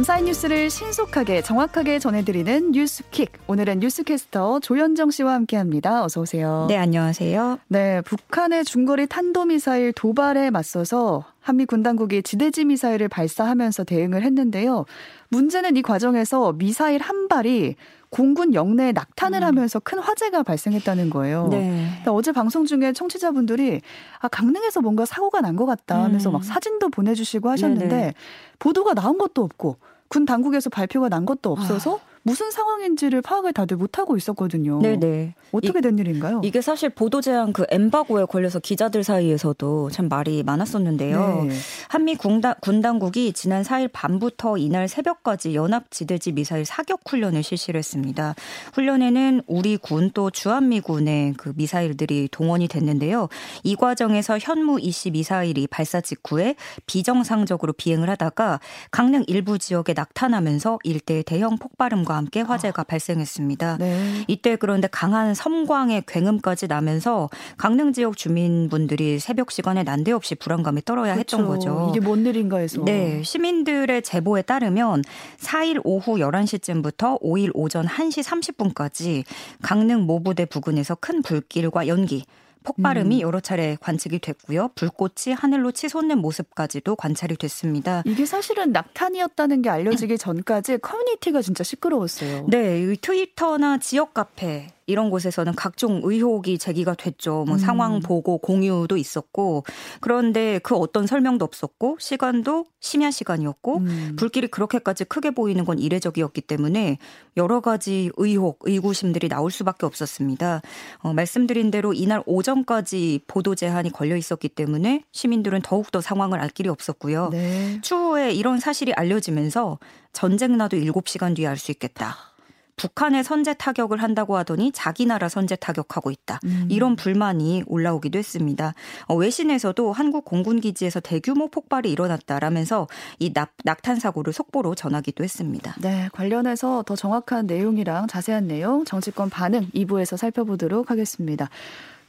밤사이 뉴스를 신속하게 정확하게 전해드리는 뉴스킥. 오늘은 뉴스캐스터 조현정 씨와 함께합니다. 어서 오세요. 네, 안녕하세요. 네, 북한의 중거리 탄도미사일 도발에 맞서서 한미 군 당국이 지대지 미사일을 발사하면서 대응을 했는데요. 문제는 이 과정에서 미사일 한 발이 공군 영내에 낙탄을 음. 하면서 큰 화재가 발생했다는 거예요. 네. 어제 방송 중에 청취자분들이 아 강릉에서 뭔가 사고가 난 것 같다 하면서 음. 막 사진도 보내주시고 하셨는데 네네. 보도가 나온 것도 없고 군 당국에서 발표가 난 것도 없어서 아. 무슨 상황인지를 파악을 다들 못하고 있었거든요. 네네. 어떻게 된 일인가요? 이게 사실 보도 제한 그 엠바고에 걸려서 기자들 사이에서도 참 말이 많았었는데요. 네. 한미 군당, 군 당국이 지난 4일 밤부터 이날 새벽까지 연합 지대지 미사일 사격 훈련을 실시를 했습니다. 훈련에는 우리 군 또 주한미군의 그 미사일들이 동원이 됐는데요. 이 과정에서 현무 20 미사일이 발사 직후에 비정상적으로 비행을 하다가 강릉 일부 지역에 낙탄하면서 일대 대형 폭발음과 함께 화재가 아. 발생했습니다. 네. 이때 그런데 강한 섬광의 굉음까지 나면서 강릉 지역 주민분들이 새벽 시간에 난데없이 불안감에 떨어야 그렇죠. 했던 거죠. 이게 뭔 일인가 해서. 네. 시민들의 제보에 따르면 4일 오후 11시쯤부터 5일 오전 1시 30분까지 강릉 모부대 부근에서 큰 불길과 연기 폭발음이 음. 여러 차례 관측이 됐고요. 불꽃이 하늘로 치솟는 모습까지도 관찰이 됐습니다. 이게 사실은 낙탄이었다는 게 알려지기 전까지 커뮤니티가 진짜 시끄러웠어요. 네, 트위터나 지역 카페 이런 곳에서는 각종 의혹이 제기가 됐죠. 뭐 음. 상황 보고 공유도 있었고 그런데 그 어떤 설명도 없었고 시간도 심야 시간이었고 음. 불길이 그렇게까지 크게 보이는 건 이례적이었기 때문에 여러 가지 의혹, 의구심들이 나올 수밖에 없었습니다. 어, 말씀드린 대로 이날 오전까지 보도 제한이 걸려 있었기 때문에 시민들은 더욱더 상황을 알 길이 없었고요. 네. 추후에 이런 사실이 알려지면서 전쟁 나도 7시간 뒤에 알 수 있겠다. 북한의 선제 타격을 한다고 하더니 자기 나라 선제 타격하고 있다. 음. 이런 불만이 올라오기도 했습니다. 어, 외신에서도 한국 공군 기지에서 대규모 폭발이 일어났다라면서 이 낙, 낙탄 사고를 속보로 전하기도 했습니다. 네, 관련해서 더 정확한 내용이랑 자세한 내용 정치권 반응 2부에서 살펴보도록 하겠습니다.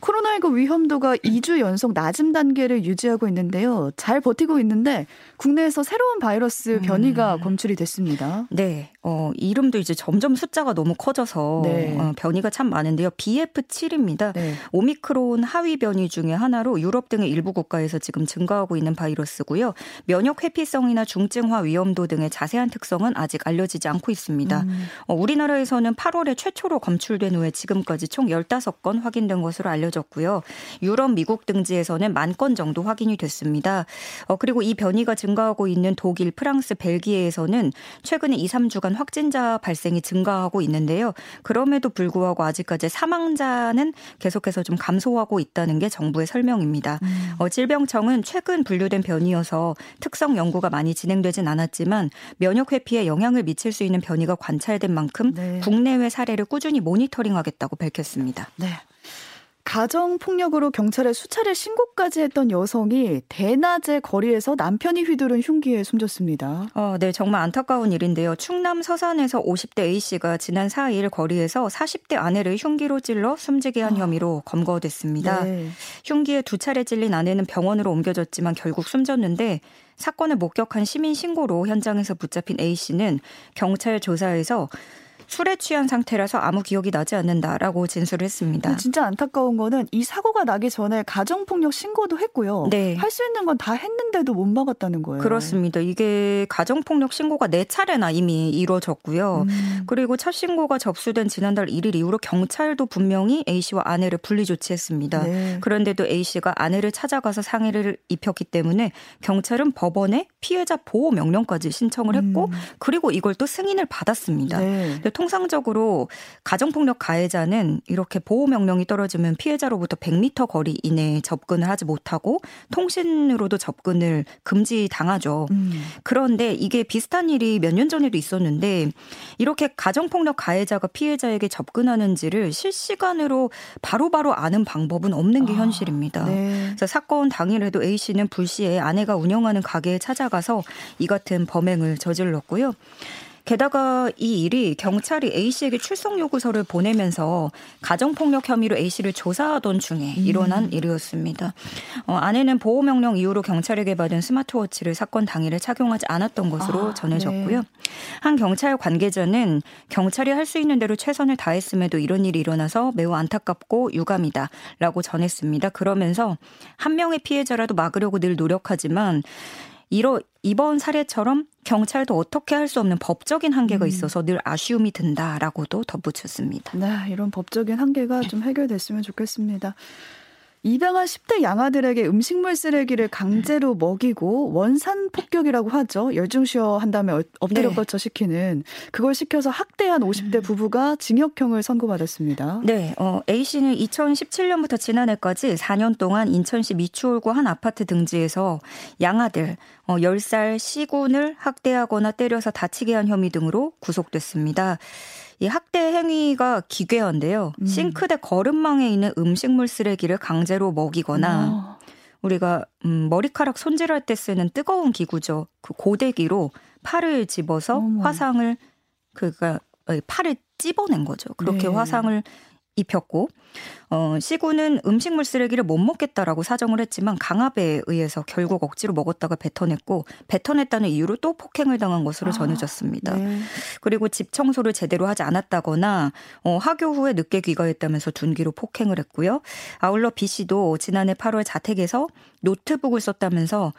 코로나19 위험도가 2주 연속 낮은 단계를 유지하고 있는데요. 잘 버티고 있는데 국내에서 새로운 바이러스 변이가 음. 검출이 됐습니다. 네. 어, 이름도 이제 점점 숫자가 너무 커져서 네. 어, 변이가 참 많은데요. BF7입니다. 네. 오미크론 하위 변이 중에 하나로 유럽 등의 일부 국가에서 지금 증가하고 있는 바이러스고요. 면역 회피성이나 중증화 위험도 등의 자세한 특성은 아직 알려지지 않고 있습니다. 음. 어, 우리나라에서는 8월에 최초로 검출된 후에 지금까지 총 15건 확인된 것으로 알려졌고요. 유럽, 미국 등지에서는 만 건 정도 확인이 됐습니다. 어, 그리고 이 변이가 증가하고 있는 독일, 프랑스, 벨기에에서는 최근에 2, 3주간 간 확진자 발생이 증가하고 있는데요. 그럼에도 불구하고 아직까지 사망자는 계속해서 좀 감소하고 있다는 게 정부의 설명입니다. 음. 어, 질병청은 최근 분류된 변이여서 특성 연구가 많이 진행되진 않았지만 면역 회피에 영향을 미칠 수 있는 변이가 관찰된 만큼 네. 국내외 사례를 꾸준히 모니터링하겠다고 밝혔습니다. 네. 가정 폭력으로 경찰에 수차례 신고까지 했던 여성이 대낮에 거리에서 남편이 휘두른 흉기에 숨졌습니다. 어, 네, 정말 안타까운 일인데요. 충남 서산에서 50대 A 씨가 지난 4일 거리에서 40대 아내를 흉기로 찔러 숨지게 한 아. 혐의로 검거됐습니다. 네. 흉기에 두 차례 찔린 아내는 병원으로 옮겨졌지만 결국 숨졌는데 사건을 목격한 시민 신고로 현장에서 붙잡힌 A 씨는 경찰 조사에서 술에 취한 상태라서 아무 기억이 나지 않는다라고 진술을 했습니다. 진짜 안타까운 거는 이 사고가 나기 전에 가정폭력 신고도 했고요. 네. 할 수 있는 건 다 했는데도 못 막았다는 거예요. 그렇습니다. 이게 가정폭력 신고가 네 차례나 이미 이루어졌고요. 음. 그리고 첫 신고가 접수된 지난달 1일 이후로 경찰도 분명히 A 씨와 아내를 분리 조치했습니다. 네. 그런데도 A 씨가 아내를 찾아가서 상해를 입혔기 때문에 경찰은 법원에 피해자 보호 명령까지 신청을 했고 음. 그리고 이걸 또 승인을 받았습니다. 네. 통상적으로 가정폭력 가해자는 이렇게 보호 명령이 떨어지면 피해자로부터 100m 거리 이내에 접근을 하지 못하고 통신으로도 접근을 금지 당하죠. 음. 그런데 이게 비슷한 일이 몇 년 전에도 있었는데 이렇게 가정폭력 가해자가 피해자에게 접근하는지를 실시간으로 바로바로 바로 아는 방법은 없는 게 아, 현실입니다. 네. 그래서 사건 당일에도 A 씨는 불시에 아내가 운영하는 가게에 찾아 가서 이 같은 범행을 저질렀고요. 게다가 이 일이 경찰이 A 씨에게 출석 요구서를 보내면서 가정폭력 혐의로 A 씨를 조사하던 중에 음. 일어난 음. 일이었습니다. 어, 아내는 보호 명령 이후로 경찰에게 받은 스마트워치를 사건 당일에 착용하지 않았던 것으로 아, 전해졌고요. 네. 한 경찰 관계자는 경찰이 할 수 있는 대로 최선을 다했음에도 이런 일이 일어나서 매우 안타깝고 유감이다라고 전했습니다. 그러면서 한 명의 피해자라도 막으려고 늘 노력하지만 이러 이번 사례처럼 경찰도 어떻게 할 수 없는 법적인 한계가 음. 있어서 늘 아쉬움이 든다라고도 덧붙였습니다. 네, 이런 법적인 한계가 좀 해결됐으면 좋겠습니다. 입양한 10대 양아들에게 음식물 쓰레기를 강제로 먹이고 원산 폭격이라고 하죠. 열중시어 한 다음에 엎드려 네. 뻗쳐 시키는 그걸 시켜서 학대한 50대 음. 부부가 징역형을 선고받았습니다. 네, 어, A 씨는 2017년부터 지난해까지 4년 동안 인천시 미추홀구 한 아파트 등지에서 양아들 어, 10살 C군을 학대하거나 때려서 다치게 한 혐의 등으로 구속됐습니다. 이 학대 행위가 기괴한데요. 음. 싱크대 거름망에 있는 음식물 쓰레기를 강제로 먹이거나 어. 우리가 음, 머리카락 손질할 때 쓰는 뜨거운 기구죠. 그 고데기로 팔을 집어서 어머. 화상을 그가 그러니까 팔을 찝어낸 거죠. 그렇게 네. 화상을 입혔고 어, 시군은 음식물 쓰레기를 못 먹겠다라고 사정을 했지만 강압에 의해서 결국 억지로 먹었다가 뱉어냈고 뱉어냈다는 이유로 또 폭행을 당한 것으로 아, 전해졌습니다. 네. 그리고 집 청소를 제대로 하지 않았다거나 어, 하교 후에 늦게 귀가했다면서 둔기로 폭행을 했고요. 아울러 B 씨도 지난해 8월 자택에서 노트북을 썼다면서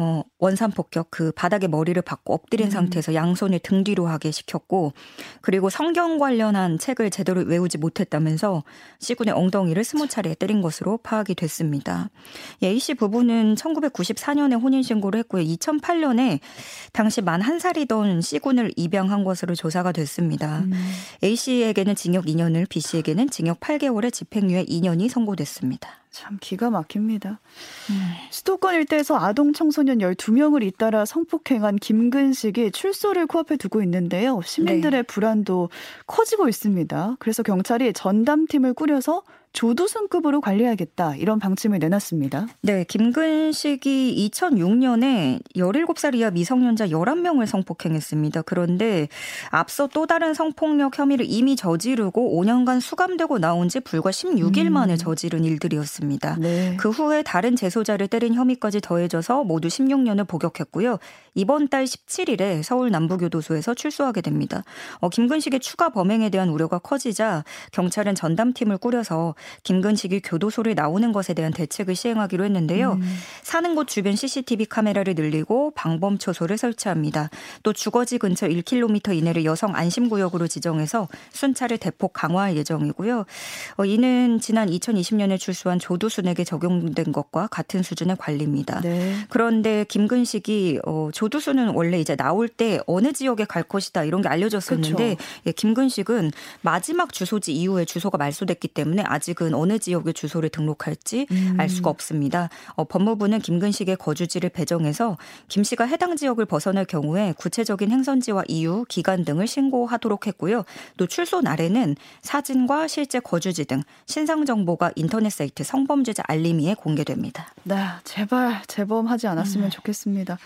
어, 원산 폭격 그 바닥에 머리를 박고 엎드린 음. 상태에서 양손을 등 뒤로 하게 시켰고 그리고 성경 관련한 책을 제대로 외우지 못했다면서 C군의 엉덩이를 스무 차례 때린 것으로 파악이 됐습니다. A 씨 부부는 1994년에 혼인 신고를 했고요. 2008년에 당시 만 한 살이던 C군을 입양한 것으로 조사가 됐습니다. 음. A 씨에게는 징역 2년을 B 씨에게는 징역 8개월의 집행유예 2년이 선고됐습니다. 참 기가 막힙니다. 음. 수도권 일대에서 아동 청소년 12명을 잇따라 성폭행한 김근식이 출소를 코앞에 두고 있는데요. 시민들의 네. 불안도 커지고 있습니다. 그래서 경찰이 전담팀을 꾸려서 조두순급으로 관리하겠다 이런 방침을 내놨습니다. 네, 김근식이 2006년에 17살 이하 미성년자 11명을 성폭행했습니다. 그런데 앞서 또 다른 성폭력 혐의를 이미 저지르고 5년간 수감되고 나온 지 불과 16일 음. 만에 저지른 일들이었습니다. 네. 그 후에 다른 재소자를 때린 혐의까지 더해져서 모두 16년을 복역했고요. 이번 달 17일에 서울 남부교도소에서 출소하게 됩니다. 어, 김근식의 추가 범행에 대한 우려가 커지자 경찰은 전담팀을 꾸려서 김근식이 교도소를 나오는 것에 대한 대책을 시행하기로 했는데요. 음. 사는 곳 주변 CCTV 카메라를 늘리고 방범 초소를 설치합니다. 또 주거지 근처 1km 이내를 여성 안심 구역으로 지정해서 순찰을 대폭 강화할 예정이고요. 어, 이는 지난 2020년에 출소한 조두순에게 적용된 것과 같은 수준의 관리입니다. 네. 그런데 김근식이 어, 조두순은 원래 이제 나올 때 어느 지역에 갈 것이다 이런 게 알려졌었는데 예, 김근식은 마지막 주소지 이후에 주소가 말소됐기 때문에 아직 아직은 어느 지역에 주소를 등록할지 음. 알 수가 없습니다. 어, 법무부는 김근식의 거주지를 배정해서 김 씨가 해당 지역을 벗어날 경우에 구체적인 행선지와 이유, 기간 등을 신고하도록 했고요. 또 출소 날에는 사진과 실제 거주지 등 신상 정보가 인터넷 사이트 성범죄자 알림이에 공개됩니다. 네, 제발 재범하지 않았으면 음. 좋겠습니다.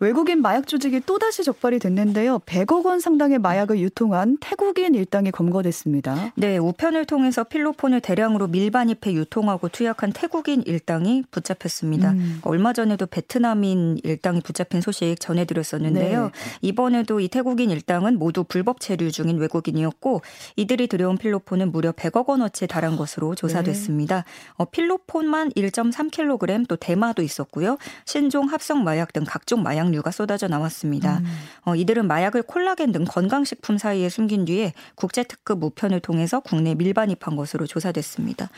외국인 마약 조직이 또다시 적발이 됐는데요. 100억 원 상당의 마약을 유통한 태국인 일당이 검거됐습니다. 네, 우편을 통해서 필로폰을 대량으로 밀반입해 유통하고 투약한 태국인 일당이 붙잡혔습니다. 음. 얼마 전에도 베트남인 일당이 붙잡힌 소식 전해드렸었는데요. 네. 이번에도 이 태국인 일당은 모두 불법 체류 중인 외국인이었고 이들이 들여온 필로폰은 무려 100억 원어치에 달한 것으로 조사됐습니다. 네. 어, 필로폰만 1.3kg 또 대마도 있었고요. 신종 합성 마약 등 각종 마약 마약류가 쏟아져 나왔습니다. 음. 어, 이들은 마약을 콜라겐 등 건강식품 사이에 숨긴 뒤에 국제특급 우편을 통해서 국내 밀반입한 것으로 조사됐습니다.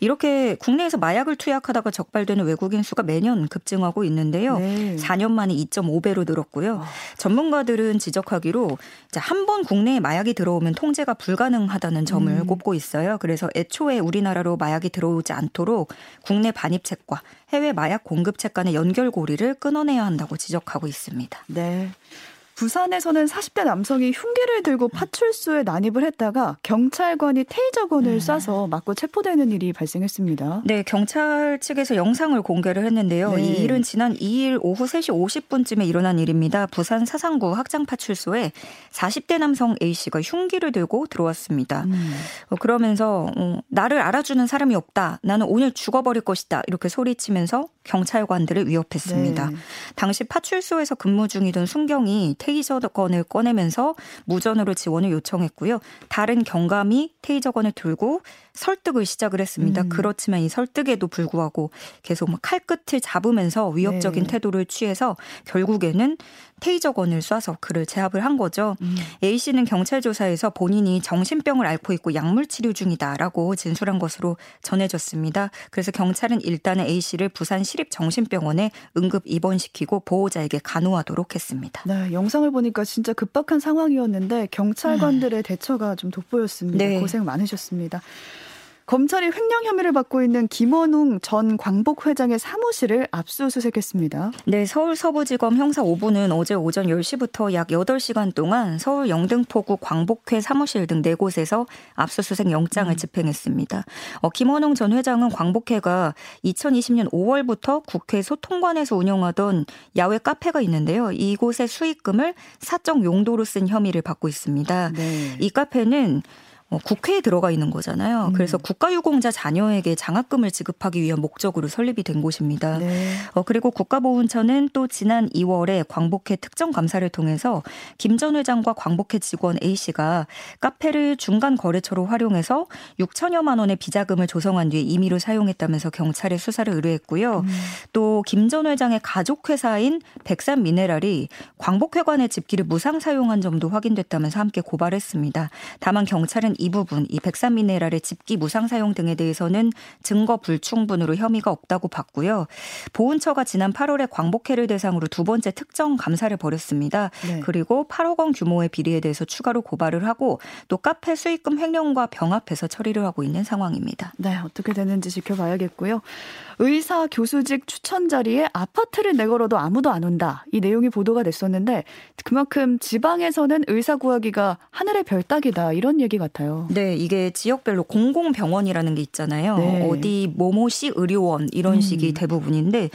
이렇게 국내에서 마약을 투약하다가 적발되는 외국인 수가 매년 급증하고 있는데요. 네. 4년 만에 2.5배로 늘었고요. 어. 전문가들은 지적하기로 한 번 국내에 마약이 들어오면 통제가 불가능하다는 점을 음. 꼽고 있어요. 그래서 애초에 우리나라로 마약이 들어오지 않도록 국내 반입책과 해외 마약 공급책 간의 연결고리를 끊어내야 한다고 지적하고 있습니다. 네. 부산에서는 40대 남성이 흉기를 들고 파출소에 난입을 했다가 경찰관이 테이저건을 네. 쏴서 맞고 체포되는 일이 발생했습니다. 네, 경찰 측에서 영상을 공개를 했는데요. 네. 이 일은 지난 2일 오후 3시 50분쯤에 일어난 일입니다. 부산 사상구 확장파출소에 40대 남성 A씨가 흉기를 들고 들어왔습니다. 음. 어, 그러면서 어, 나를 알아주는 사람이 없다. 나는 오늘 죽어버릴 것이다. 이렇게 소리치면서 경찰관들을 위협했습니다. 네. 당시 파출소에서 근무 중이던 순경이 테이저건을 꺼내면서 무전으로 지원을 요청했고요. 다른 경감이 테이저건을 들고 설득을 시작을 했습니다. 음. 그렇지만 이 설득에도 불구하고 계속 칼끝을 잡으면서 위협적인 네. 태도를 취해서 결국에는 테이저건을 쏴서 그를 제압을 한 거죠. 음. A 씨는 경찰 조사에서 본인이 정신병을 앓고 있고 약물 치료 중이다라고 진술한 것으로 전해졌습니다. 그래서 경찰은 일단은 A 씨를 부산 시립 정신병원에 응급 입원시키고 보호자에게 간호하도록 했습니다. 네, 영상을 보니까 진짜 급박한 상황이었는데 경찰관들의 음. 대처가 좀 돋보였습니다. 네. 고생 많으셨습니다. 검찰이 횡령 혐의를 받고 있는 김원웅 전 광복 회장의 사무실을 압수수색했습니다. 네, 서울 서부지검 형사 5부는 어제 오전 10시부터 약 8시간 동안 서울 영등포구 광복회 사무실 등 4곳에서 압수수색 영장을 음. 집행했습니다. 어, 김원웅 전 회장은 광복회가 2020년 5월부터 국회 소통관에서 운영하던 야외 카페가 있는데요. 이곳의 수익금을 사적 용도로 쓴 혐의를 받고 있습니다. 네. 이 카페는 어, 국회에 들어가 있는 거잖아요. 음. 그래서 국가유공자 자녀에게 장학금을 지급하기 위한 목적으로 설립이 된 곳입니다. 네. 어, 그리고 국가보훈처는 또 지난 2월에 광복회 특정 감사를 통해서 김 전 회장과 광복회 직원 A 씨가 카페를 중간 거래처로 활용해서 6천여만 원의 비자금을 조성한 뒤에 임의로 사용했다면서 경찰에 수사를 의뢰했고요. 음. 또김 전 회장의 가족 회사인 백산 미네랄이 광복회관의 집기를 무상 사용한 점도 확인됐다면서 함께 고발했습니다. 다만 경찰은 이 부분, 이 백산미네랄의 집기 무상 사용 등에 대해서는 증거 불충분으로 혐의가 없다고 봤고요. 보훈처가 지난 8월에 광복회를 대상으로 두 번째 특정 감사를 벌였습니다. 네. 그리고 8억 원 규모의 비리에 대해서 추가로 고발을 하고 또 카페 수익금 횡령과 병합해서 처리를 하고 있는 상황입니다. 네, 어떻게 되는지 지켜봐야겠고요. 의사 교수직 추천 자리에 아파트를 내걸어도 아무도 안 온다. 이 내용이 보도가 됐었는데 그만큼 지방에서는 의사 구하기가 하늘의 별 따기다 이런 얘기 같아요. 네, 이게 지역별로 공공병원이라는 게 있잖아요. 네. 어디 모모시 의료원 이런 음. 식이 음. 대부분인데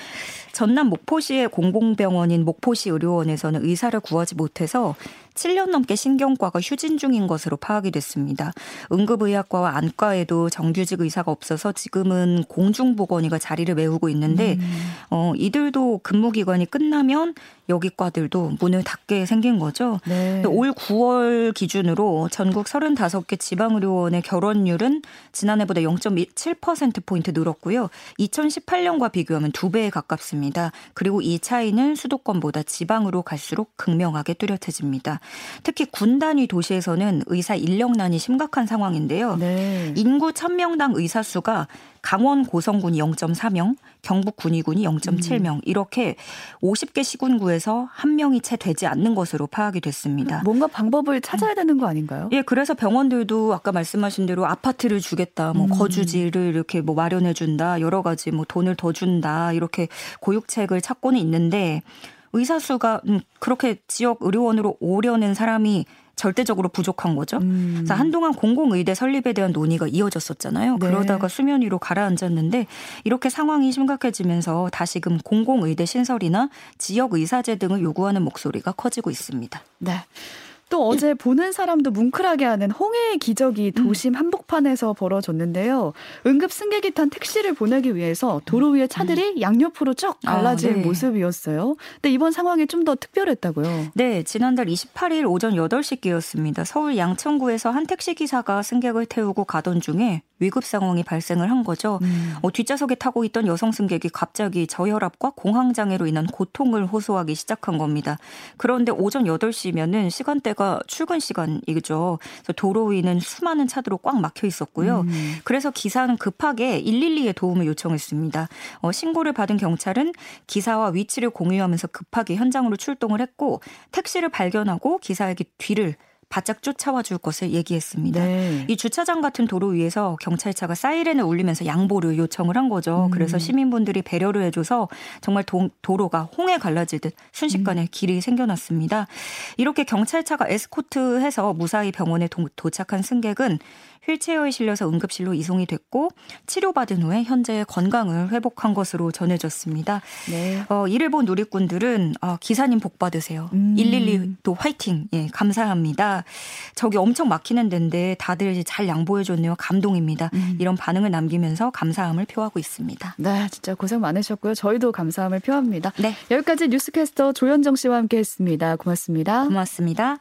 전남 목포시의 공공병원인 목포시 의료원에서는 의사를 구하지 못해서 7년 넘게 신경과가 휴진 중인 것으로 파악이 됐습니다. 응급의학과와 안과에도 정규직 의사가 없어서 지금은 공중보건의가 자리를 메우고 있는데 음. 어, 이들도 근무 기간이 끝나면 여기 과들도 문을 닫게 생긴 거죠. 네. 올 9월 기준으로 전국 35개 지방의료원의 결원율은 지난해보다 0.7%포인트 늘었고요. 2018년과 비교하면 2배에 가깝습니다. 그리고 이 차이는 수도권보다 지방으로 갈수록 극명하게 뚜렷해집니다. 특히 군 단위 도시에서는 의사 인력난이 심각한 상황인데요. 네. 인구 1000명당 의사 수가 강원 고성군이 0.4명, 경북 군위군이 0.7명 음. 이렇게 50개 시군구에서 한 명이 채 되지 않는 것으로 파악이 됐습니다. 뭔가 방법을 찾아야 되는 거 아닌가요? 예, 그래서 병원들도 아까 말씀하신 대로 아파트를 주겠다, 뭐 음. 거주지를 이렇게 뭐 마련해 준다, 여러 가지 뭐 돈을 더 준다 이렇게 고육책을 찾고는 있는데 의사 수가 음, 그렇게 지역 의료원으로 오려는 사람이 절대적으로 부족한 거죠. 음. 그래서 한동안 공공의대 설립에 대한 논의가 이어졌었잖아요. 네. 그러다가 수면 위로 가라앉았는데 이렇게 상황이 심각해지면서 다시금 공공의대 신설이나 지역 의사제 등을 요구하는 목소리가 커지고 있습니다. 네. 또 어제 보는 사람도 뭉클하게 하는 홍해의 기적이 음. 도심 한복판에서 벌어졌는데요. 응급 승객이 탄 택시를 보내기 위해서 도로 위에 차들이 음. 양옆으로 쭉 아, 갈라진 아, 네. 모습이었어요. 근데 이번 상황이 좀 더 특별했다고요. 네, 지난달 28일 오전 8시께였습니다. 서울 양천구에서 한 택시 기사가 승객을 태우고 가던 중에 위급 상황이 발생을 한 거죠. 음. 어, 뒷좌석에 타고 있던 여성 승객이 갑자기 저혈압과 공황 장애로 인한 고통을 호소하기 시작한 겁니다. 그런데 오전 8시면은 시간대가 출근 시간이죠. 도로 위는 수많은 차들로 꽉 막혀 있었고요. 음. 그래서 기사는 급하게 112에 도움을 요청했습니다. 어, 신고를 받은 경찰은 기사와 위치를 공유하면서 급하게 현장으로 출동을 했고 택시를 발견하고 기사에게 뒤를 바짝 쫓아와 줄 것을 얘기했습니다. 네. 이 주차장 같은 도로 위에서 경찰차가 사이렌을 울리면서 양보를 요청을 한 거죠. 음. 그래서 시민분들이 배려를 해줘서 정말 도, 도로가 홍해 갈라지듯 순식간에 음. 길이 생겨났습니다. 이렇게 경찰차가 에스코트해서 무사히 병원에 도, 도착한 승객은 휠체어에 실려서 응급실로 이송이 됐고 치료받은 후에 현재 건강을 회복한 것으로 전해졌습니다. 네. 어, 이를 본 누리꾼들은 어, 기사님 복 받으세요. 음. 112도 화이팅. 예, 감사합니다. 저기 엄청 막히는 데인데 다들 이제 잘 양보해 줬네요. 감동입니다. 음. 이런 반응을 남기면서 감사함을 표하고 있습니다. 네, 진짜 고생 많으셨고요. 저희도 감사함을 표합니다. 네. 여기까지 뉴스캐스터 조현정 씨와 함께 했습니다. 고맙습니다. 고맙습니다.